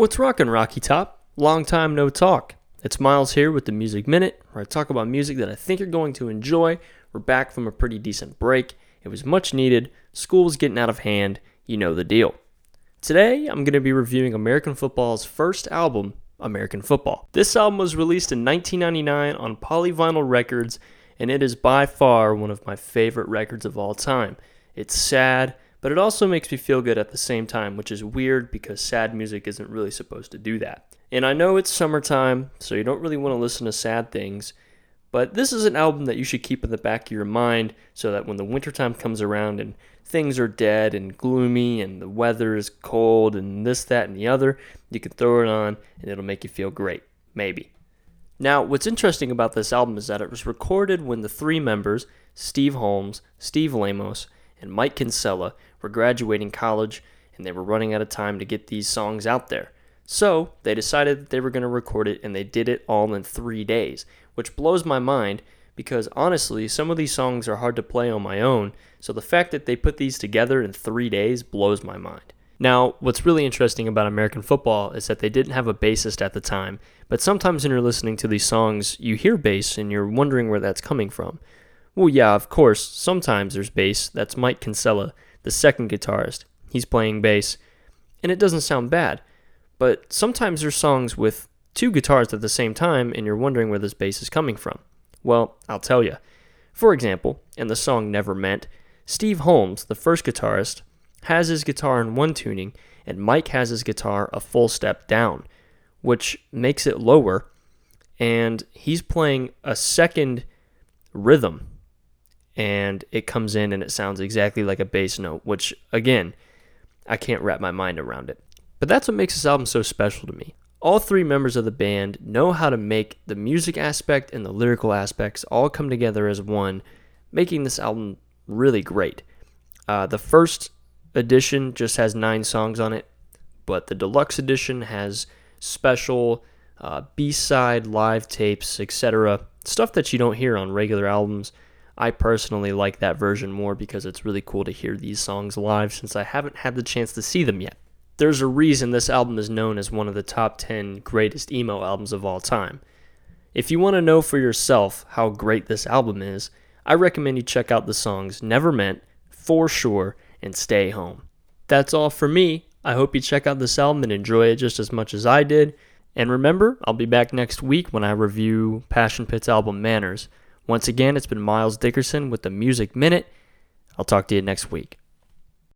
What's rockin', Rocky Top? Long time no talk. It's Miles here with the Music Minute, where I talk about music that I think you're going to enjoy. We're back from a pretty decent break. It was much needed. School's getting out of hand. You know the deal. Today, I'm going to be reviewing American football's first album, American Football. This album was released in 1999 on Polyvinyl Records, and it is by far one of my favorite records of all time. It's sad, but it also makes me feel good at the same time, which is weird because sad music isn't really supposed to do that. And I know it's summertime, so you don't really want to listen to sad things, but this is an album that you should keep in the back of your mind so that when the wintertime comes around and things are dead and gloomy and the weather is cold and this, that, and the other, you can throw it on and it'll make you feel great. Maybe. Now, what's interesting about this album is that it was recorded when the three members, Steve Holmes, Steve Lamos, and Mike Kinsella were graduating college and they were running out of time to get these songs out there. So they decided that they were going to record it and they did it all in three days, which blows my mind because honestly, some of these songs are hard to play on my own, so the fact that they put these together in three days blows my mind. Now, what's really interesting about American football is that they didn't have a bassist at the time, but sometimes when you're listening to these songs, you hear bass and you're wondering where that's coming from. Well, yeah, of course, sometimes there's bass. That's Mike Kinsella, the second guitarist. He's playing bass, and it doesn't sound bad. But sometimes there's songs with two guitars at the same time, and you're wondering where this bass is coming from. Well, I'll tell you. For example, in the song Never Meant, Steve Holmes, the first guitarist, has his guitar in one tuning, and Mike has his guitar a full step down, which makes it lower, and he's playing a second rhythm and it comes in and it sounds exactly like a bass note, which again, I can't wrap my mind around it. But that's what makes this album so special to me. All three members of the band know how to make the music aspect and the lyrical aspects all come together as one, making this album really great. Uh, the first edition just has nine songs on it, but the deluxe edition has special uh, B side, live tapes, etc. Stuff that you don't hear on regular albums. I personally like that version more because it's really cool to hear these songs live since I haven't had the chance to see them yet. There's a reason this album is known as one of the top 10 greatest emo albums of all time. If you want to know for yourself how great this album is, I recommend you check out the songs Never Meant, For Sure, and Stay Home. That's all for me. I hope you check out this album and enjoy it just as much as I did. And remember, I'll be back next week when I review Passion Pit's album Manners. Once again, it's been Miles Dickerson with the Music Minute. I'll talk to you next week.